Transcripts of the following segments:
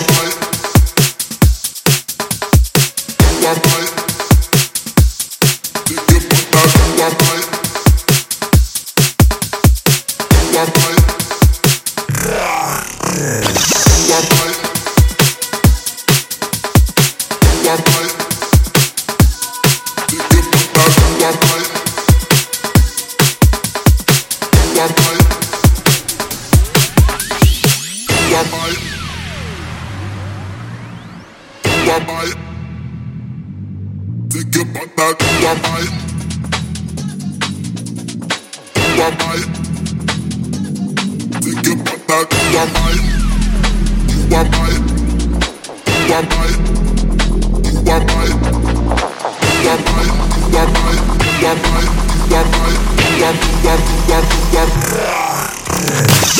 normal. Take Think about that, who I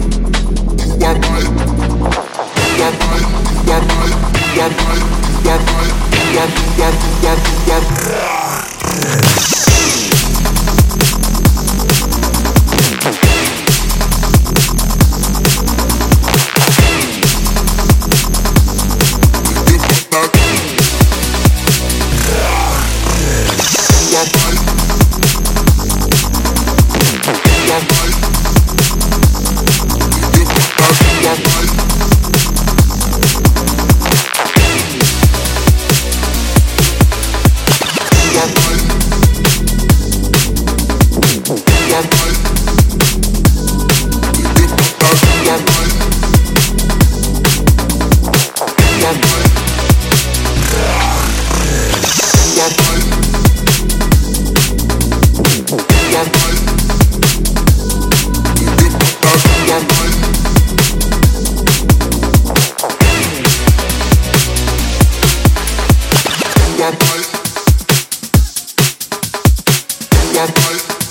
Bye-bye.